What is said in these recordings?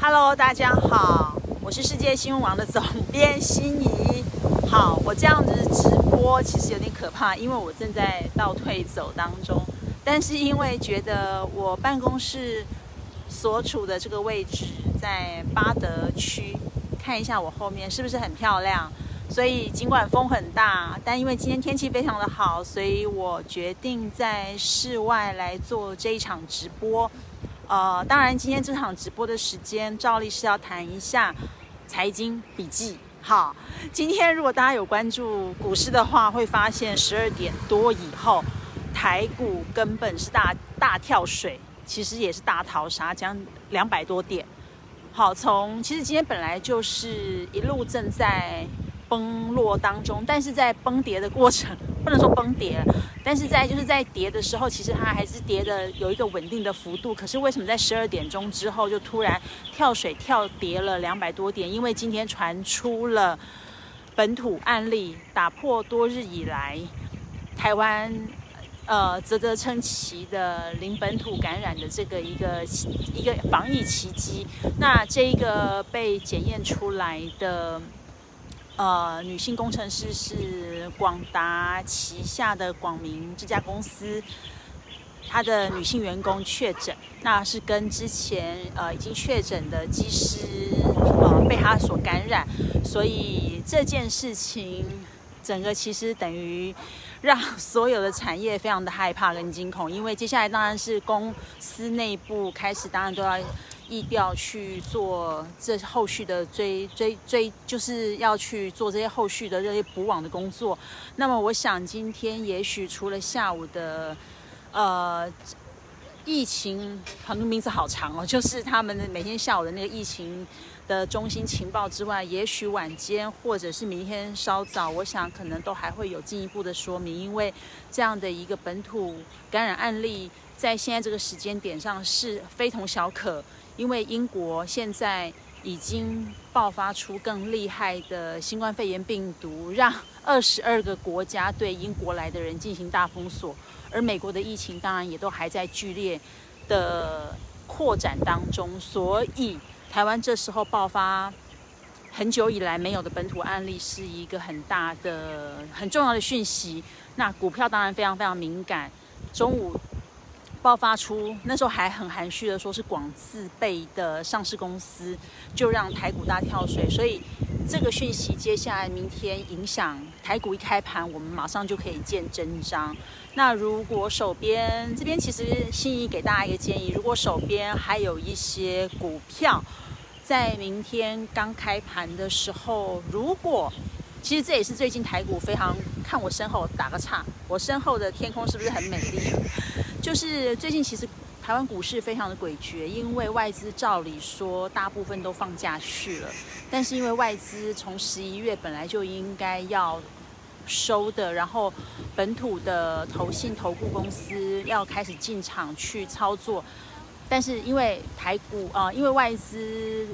Hello，大家好，我是世界新闻网的总编心怡。好，我这样子直播其实有点可怕，因为我正在倒退走当中。但是因为觉得我办公室所处的这个位置在巴德区，看一下我后面是不是很漂亮，所以尽管风很大，但因为今天天气非常的好，所以我决定在室外来做这一场直播。呃，当然，今天这场直播的时间，照例是要谈一下财经笔记。好，今天如果大家有关注股市的话，会发现十二点多以后，台股根本是大大跳水，其实也是大逃杀，将两百多点。好，从其实今天本来就是一路正在。崩落当中，但是在崩跌的过程，不能说崩跌，但是在就是在跌的时候，其实它还是跌的有一个稳定的幅度。可是为什么在十二点钟之后就突然跳水跳跌了两百多点？因为今天传出了本土案例，打破多日以来台湾呃啧啧称奇的零本土感染的这个一个一个防疫奇迹。那这一个被检验出来的。呃，女性工程师是广达旗下的广明这家公司，她的女性员工确诊，那是跟之前呃已经确诊的技师呃被她所感染，所以这件事情整个其实等于让所有的产业非常的害怕跟惊恐，因为接下来当然是公司内部开始，当然都要。意调去做这后续的追追追，就是要去做这些后续的这些补网的工作。那么，我想今天也许除了下午的呃疫情，很多名字好长哦，就是他们的每天下午的那个疫情的中心情报之外，也许晚间或者是明天稍早，我想可能都还会有进一步的说明，因为这样的一个本土感染案例，在现在这个时间点上是非同小可。因为英国现在已经爆发出更厉害的新冠肺炎病毒，让二十二个国家对英国来的人进行大封锁，而美国的疫情当然也都还在剧烈的扩展当中，所以台湾这时候爆发很久以来没有的本土案例，是一个很大的、很重要的讯息。那股票当然非常非常敏感，中午。爆发出那时候还很含蓄的说是广自备的上市公司，就让台股大跳水，所以这个讯息接下来明天影响台股一开盘，我们马上就可以见真章。那如果手边这边其实心仪给大家一个建议，如果手边还有一些股票，在明天刚开盘的时候，如果其实这也是最近台股非常看我身后打个岔，我身后的天空是不是很美丽？就是最近其实台湾股市非常的诡谲，因为外资照理说大部分都放假去了，但是因为外资从十一月本来就应该要收的，然后本土的投信投顾公司要开始进场去操作，但是因为台股啊，因为外资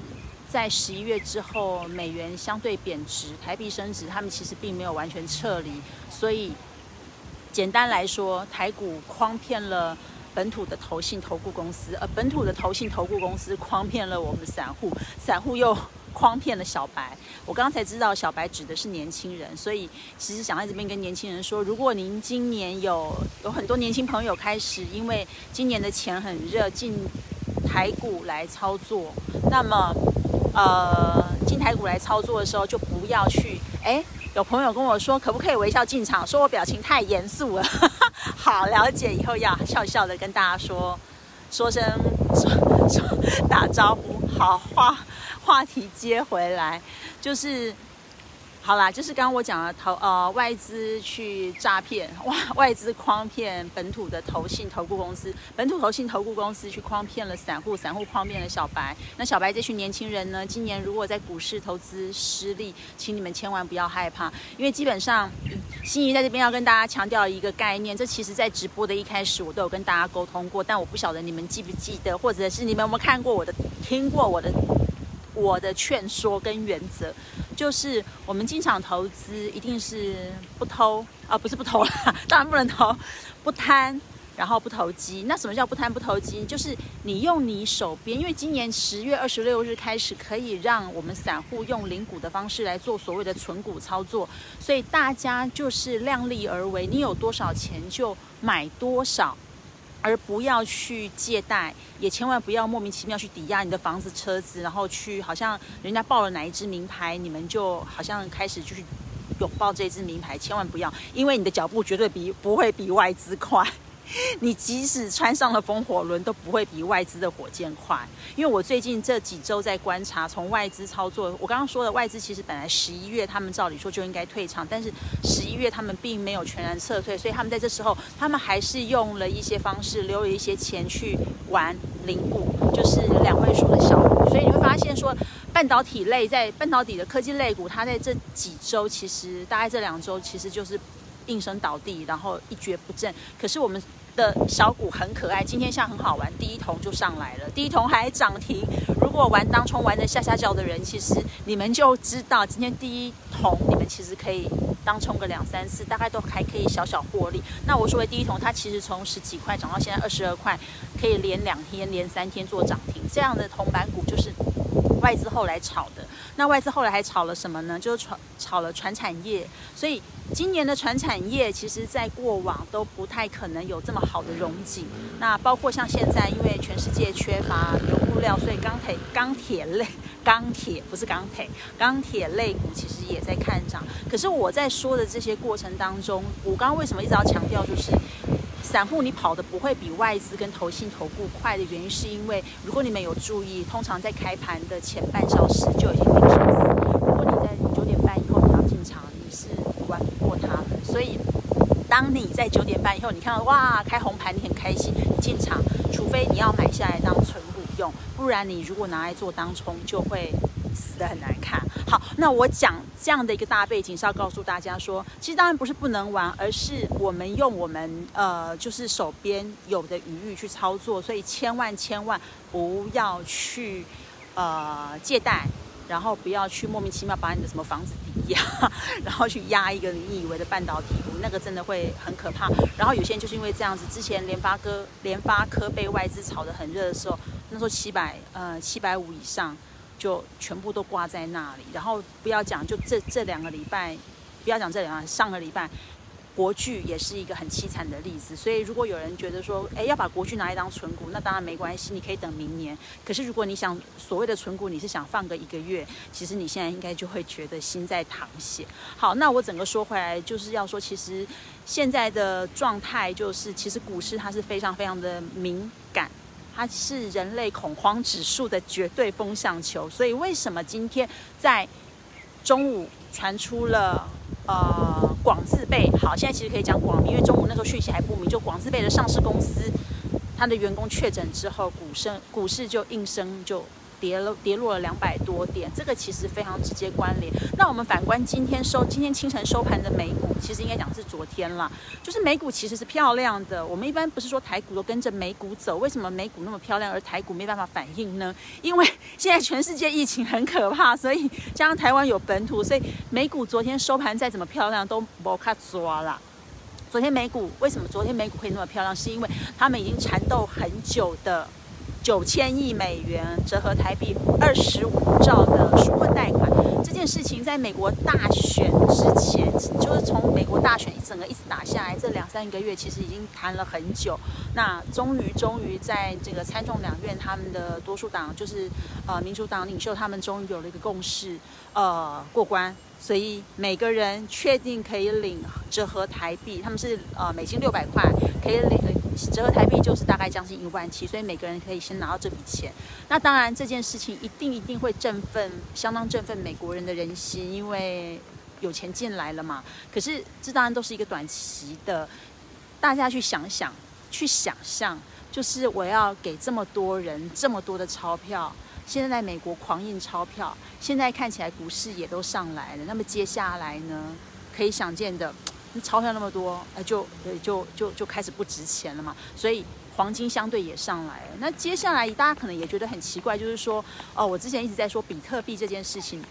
在十一月之后美元相对贬值，台币升值，他们其实并没有完全撤离，所以。简单来说，台股诓骗了本土的投信投顾公司，而本土的投信投顾公司诓骗了我们散户，散户又诓骗了小白。我刚才知道，小白指的是年轻人，所以其实想在这边跟年轻人说，如果您今年有有很多年轻朋友开始因为今年的钱很热进台股来操作，那么呃进台股来操作的时候，就不要去哎。有朋友跟我说，可不可以微笑进场？说我表情太严肃了。好，了解以后要笑笑的跟大家说，说声说说打招呼。好，话话题接回来，就是。好啦，就是刚刚我讲的投呃外资去诈骗，哇，外资诓骗本土的投信投顾公司，本土投信投顾公司去诓骗了散户，散户诓骗了小白。那小白这群年轻人呢，今年如果在股市投资失利，请你们千万不要害怕，因为基本上心仪在这边要跟大家强调一个概念，这其实在直播的一开始我都有跟大家沟通过，但我不晓得你们记不记得，或者是你们有没有看过我的、听过我的。我的劝说跟原则，就是我们进场投资一定是不偷啊，不是不偷啦，当然不能偷，不贪，然后不投机。那什么叫不贪不投机？就是你用你手边，因为今年十月二十六日开始可以让我们散户用零股的方式来做所谓的存股操作，所以大家就是量力而为，你有多少钱就买多少。而不要去借贷，也千万不要莫名其妙去抵押你的房子、车子，然后去好像人家报了哪一支名牌，你们就好像开始就是拥抱这支名牌，千万不要，因为你的脚步绝对比不会比外资快。你即使穿上了风火轮，都不会比外资的火箭快。因为我最近这几周在观察，从外资操作，我刚刚说的外资其实本来十一月他们照理说就应该退场，但是十一月他们并没有全然撤退，所以他们在这时候，他们还是用了一些方式，留了一些钱去玩零股，就是两位数的小股。所以你会发现说，半导体类在半导体的科技类股，它在这几周其实大概这两周其实就是应声倒地，然后一蹶不振。可是我们。的小股很可爱，今天像很好玩，第一桶就上来了，第一桶还涨停。如果玩当冲玩的下下脚的人，其实你们就知道，今天第一桶你们其实可以当冲个两三次，大概都还可以小小获利。那我说的第一桶，它其实从十几块涨到现在二十二块，可以连两天、连三天做涨停，这样的铜板股就是外资后来炒的。那外资后来还炒了什么呢？就是炒炒了船产业，所以。今年的船产业，其实在过往都不太可能有这么好的容景。那包括像现在，因为全世界缺乏原物料，所以钢铁、钢铁类、钢铁不是钢铁，钢铁类股其实也在看涨。可是我在说的这些过程当中，我刚刚为什么一直要强调，就是散户你跑的不会比外资跟投信投顾快的原因，是因为如果你们有注意，通常在开盘的前半小时就已经定生死。如果你在九点半以后你要进场，你是。玩不过他，所以当你在九点半以后，你看到哇开红盘，你很开心，你进场，除非你要买下来当存股用，不然你如果拿来做当冲，就会死得很难看。好，那我讲这样的一个大背景是要告诉大家说，其实当然不是不能玩，而是我们用我们呃就是手边有的余裕去操作，所以千万千万不要去呃借贷。然后不要去莫名其妙把你的什么房子抵押，然后去压一个你以为的半导体股，那个真的会很可怕。然后有些人就是因为这样子，之前联发科联发科被外资炒得很热的时候，那时候七百呃七百五以上就全部都挂在那里。然后不要讲就这这两个礼拜，不要讲这两个上个礼拜。国巨也是一个很凄惨的例子，所以如果有人觉得说，哎，要把国巨拿来当存股，那当然没关系，你可以等明年。可是如果你想所谓的存股，你是想放个一个月，其实你现在应该就会觉得心在淌血。好，那我整个说回来，就是要说，其实现在的状态就是，其实股市它是非常非常的敏感，它是人类恐慌指数的绝对风向球。所以为什么今天在中午传出了？呃，广字辈好，现在其实可以讲广明，因为中午那时候讯息还不明。就广字辈的上市公司，他的员工确诊之后，股升股市就应声就。跌了，跌落了两百多点，这个其实非常直接关联。那我们反观今天收，今天清晨收盘的美股，其实应该讲是昨天了，就是美股其实是漂亮的。我们一般不是说台股都跟着美股走，为什么美股那么漂亮，而台股没办法反应呢？因为现在全世界疫情很可怕，所以加上台湾有本土，所以美股昨天收盘再怎么漂亮都不卡抓了。昨天美股为什么昨天美股可以那么漂亮？是因为他们已经缠斗很久的。九千亿美元折合台币二十五兆的纾困贷款这件事情，在美国大选之前，就是从美国大选一整个一直打下来，这两三个月其实已经谈了很久。那终于，终于在这个参众两院，他们的多数党就是呃民主党领袖，他们终于有了一个共识，呃过关。所以每个人确定可以领折合台币，他们是呃美金六百块，可以领折合台币就是大概将近一万七，所以每个人可以先拿到这笔钱。那当然这件事情一定一定会振奋，相当振奋美国人的人心，因为有钱进来了嘛。可是这当然都是一个短期的，大家去想想，去想象，就是我要给这么多人这么多的钞票。现在在美国狂印钞票，现在看起来股市也都上来了。那么接下来呢？可以想见的，钞票那么多，呃，就呃就就就开始不值钱了嘛。所以黄金相对也上来了。那接下来大家可能也觉得很奇怪，就是说，哦，我之前一直在说比特币这件事情。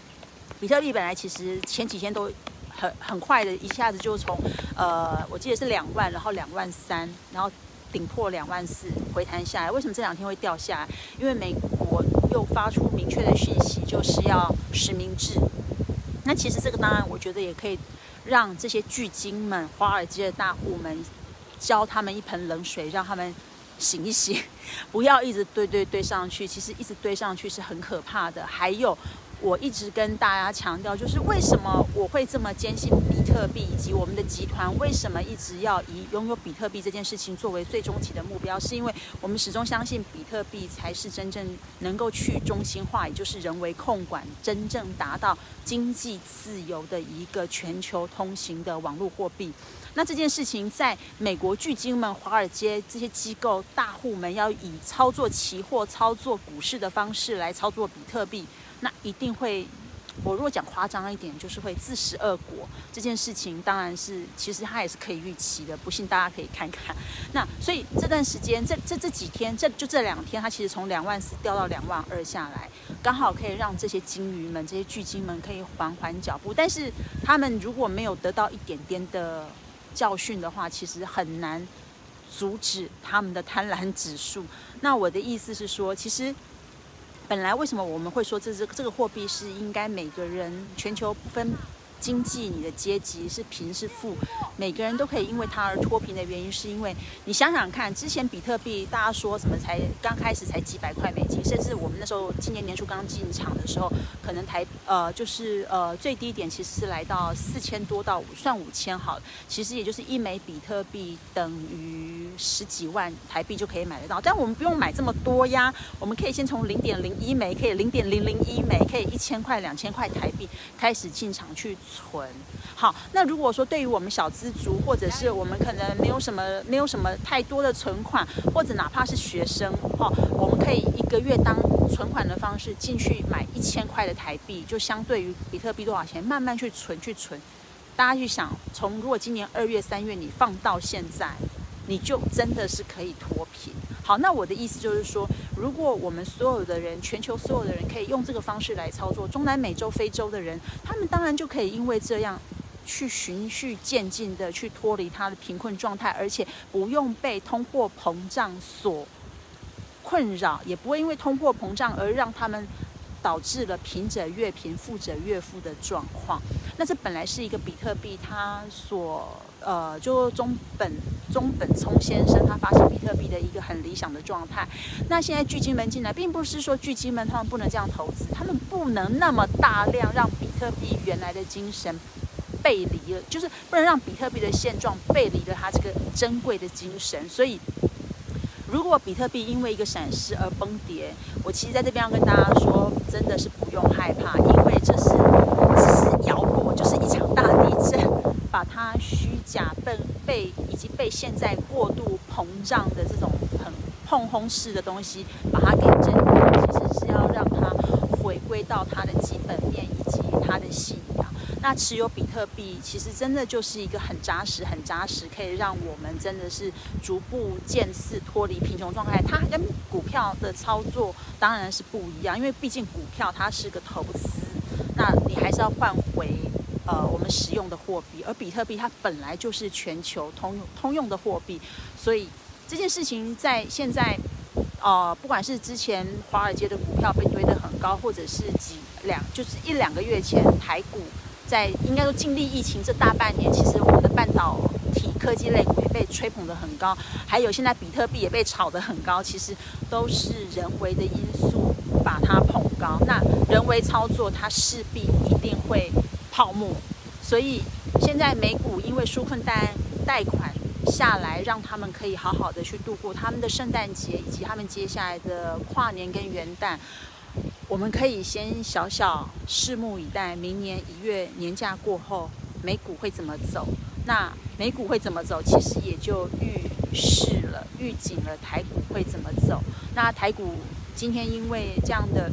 比特币本来其实前几天都很很快的，一下子就从呃，我记得是两万，然后两万三，然后顶破两万四回弹下来。为什么这两天会掉下来？因为美国又发出明确的讯息，就是要实名制。那其实这个当然，我觉得也可以让这些巨鲸们、华尔街的大户们浇他们一盆冷水，让他们醒一醒，不要一直堆堆堆上去。其实一直堆上去是很可怕的。还有。我一直跟大家强调，就是为什么我会这么坚信比特币，以及我们的集团为什么一直要以拥有比特币这件事情作为最终极的目标，是因为我们始终相信比特币才是真正能够去中心化，也就是人为控管，真正达到经济自由的一个全球通行的网络货币。那这件事情，在美国巨鲸们、华尔街这些机构大户们要以操作期货、操作股市的方式来操作比特币。那一定会，我如果讲夸张一点，就是会自食恶果。这件事情当然是，其实它也是可以预期的。不信大家可以看看。那所以这段时间，这这这几天，这就这两天，它其实从两万四掉到两万二下来，刚好可以让这些鲸鱼们、这些巨鲸们可以缓缓脚步。但是他们如果没有得到一点点的教训的话，其实很难阻止他们的贪婪指数。那我的意思是说，其实。本来为什么我们会说这是这个货币是应该每个人全球不分？经济，你的阶级是贫是富，每个人都可以因为它而脱贫的原因，是因为你想想看，之前比特币大家说什么才刚开始才几百块美金，甚至我们那时候今年年初刚进场的时候，可能台呃就是呃最低点其实是来到四千多到五算五千好，其实也就是一枚比特币等于十几万台币就可以买得到，但我们不用买这么多呀，我们可以先从零点零一枚，可以零点零零一枚，可以一千块两千块台币开始进场去。存好，那如果说对于我们小资族，或者是我们可能没有什么没有什么太多的存款，或者哪怕是学生哦，我们可以一个月当存款的方式进去买一千块的台币，就相对于比特币多少钱，慢慢去存去存。大家去想，从如果今年二月三月你放到现在，你就真的是可以脱贫。好，那我的意思就是说，如果我们所有的人，全球所有的人可以用这个方式来操作，中南美洲、非洲的人，他们当然就可以因为这样去循序渐进的去脱离他的贫困状态，而且不用被通货膨胀所困扰，也不会因为通货膨胀而让他们导致了贫者越贫、富者越富的状况。那这本来是一个比特币，它所呃，就中本中本聪先生他发现比特币的一个很理想的状态。那现在巨金们进来，并不是说巨金们他们不能这样投资，他们不能那么大量让比特币原来的精神背离了，就是不能让比特币的现状背离了它这个珍贵的精神。所以，如果比特币因为一个闪失而崩跌，我其实在这边要跟大家说，真的是不用害怕，因为这是只是摇过，就是一场大地震。把它虚假被被以及被现在过度膨胀的这种很碰轰式的东西，把它给震掉，其实是要让它回归到它的基本面以及它的信。那持有比特币，其实真的就是一个很扎实、很扎实，可以让我们真的是逐步渐次脱离贫穷状态。它跟股票的操作当然是不一样，因为毕竟股票它是个投资，那你还是要换回。呃，我们使用的货币，而比特币它本来就是全球通用通用的货币，所以这件事情在现在，呃，不管是之前华尔街的股票被堆得很高，或者是几两就是一两个月前台股在应该说经历疫情这大半年，其实我们的半导体科技类股也被吹捧得很高，还有现在比特币也被炒得很高，其实都是人为的因素把它捧高。那人为操作，它势必一定会。泡沫，所以现在美股因为纾困贷贷款下来，让他们可以好好的去度过他们的圣诞节以及他们接下来的跨年跟元旦。我们可以先小小拭目以待，明年一月年假过后，美股会怎么走？那美股会怎么走？其实也就预示了、预警了台股会怎么走。那台股今天因为这样的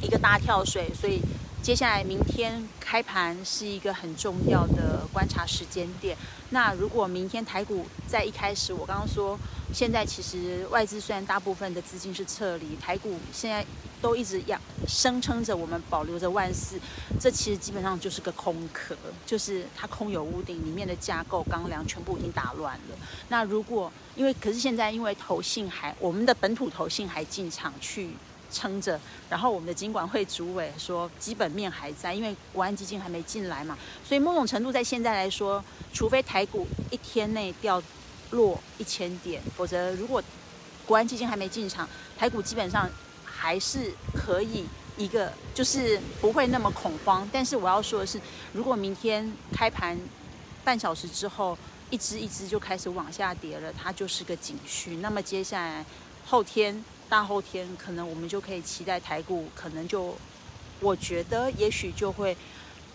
一个大跳水，所以。接下来明天开盘是一个很重要的观察时间点。那如果明天台股在一开始，我刚刚说现在其实外资虽然大部分的资金是撤离，台股现在都一直要声称着我们保留着万四，这其实基本上就是个空壳，就是它空有屋顶，里面的架构钢梁全部已经打乱了。那如果因为可是现在因为投信还我们的本土投信还进场去。撑着，然后我们的金管会主委说基本面还在，因为国安基金还没进来嘛，所以某种程度在现在来说，除非台股一天内掉落一千点，否则如果国安基金还没进场，台股基本上还是可以一个就是不会那么恐慌。但是我要说的是，如果明天开盘半小时之后一只一只就开始往下跌了，它就是个警讯。那么接下来后天。大后天可能我们就可以期待台股，可能就我觉得也许就会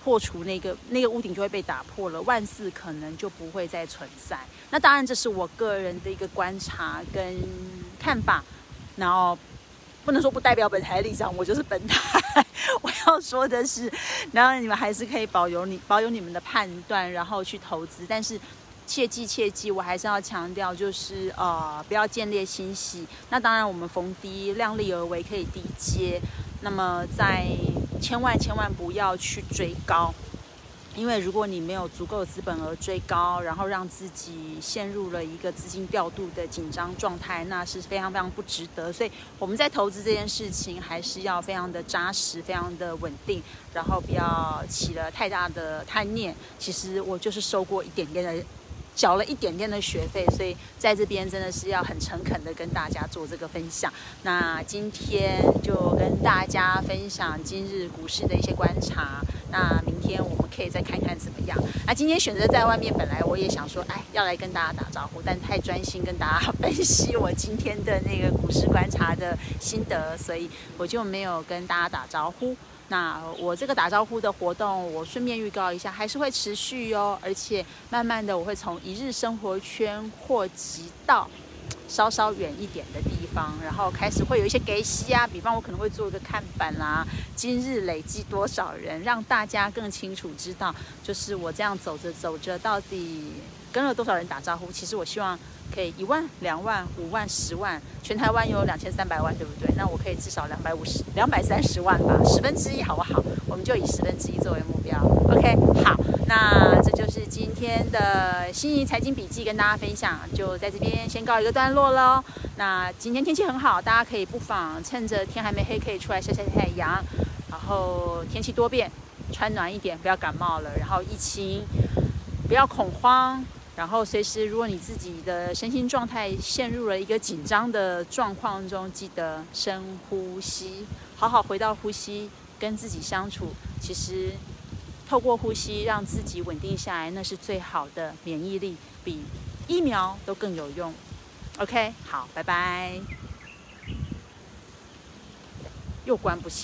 破除那个那个屋顶就会被打破了，万四可能就不会再存在。那当然这是我个人的一个观察跟看法，然后不能说不代表本台立场，我就是本台 我要说的是，然后你们还是可以保有你保有你们的判断，然后去投资，但是。切记切记，我还是要强调，就是呃，不要见猎心喜。那当然，我们逢低量力而为，可以低接。那么，在千万千万不要去追高，因为如果你没有足够的资本额追高，然后让自己陷入了一个资金调度的紧张状态，那是非常非常不值得。所以我们在投资这件事情，还是要非常的扎实，非常的稳定，然后不要起了太大的贪念。其实我就是收过一点点的。缴了一点点的学费，所以在这边真的是要很诚恳的跟大家做这个分享。那今天就跟大家分享今日股市的一些观察。那明天我们可以再看看怎么样。那今天选择在外面，本来我也想说，哎，要来跟大家打招呼，但太专心跟大家分析我今天的那个股市观察。的心得，所以我就没有跟大家打招呼。那我这个打招呼的活动，我顺便预告一下，还是会持续哟。而且慢慢的，我会从一日生活圈扩及到稍稍远一点的地方，然后开始会有一些给息啊，比方我可能会做一个看板啦，今日累计多少人，让大家更清楚知道，就是我这样走着走着，到底跟了多少人打招呼。其实我希望。可以一万、两万、五万、十万，全台湾有两千三百万，对不对？那我可以至少两百五十、两百三十万吧，十分之一好不好？我们就以十分之一作为目标。OK，好，那这就是今天的新仪财经笔记，跟大家分享，就在这边先告一个段落喽。那今天天气很好，大家可以不妨趁着天还没黑，可以出来晒晒太阳。然后天气多变，穿暖一点，不要感冒了。然后疫情不要恐慌。然后随时，如果你自己的身心状态陷入了一个紧张的状况中，记得深呼吸，好好回到呼吸，跟自己相处。其实，透过呼吸让自己稳定下来，那是最好的免疫力，比疫苗都更有用。OK，好，拜拜。又关不起。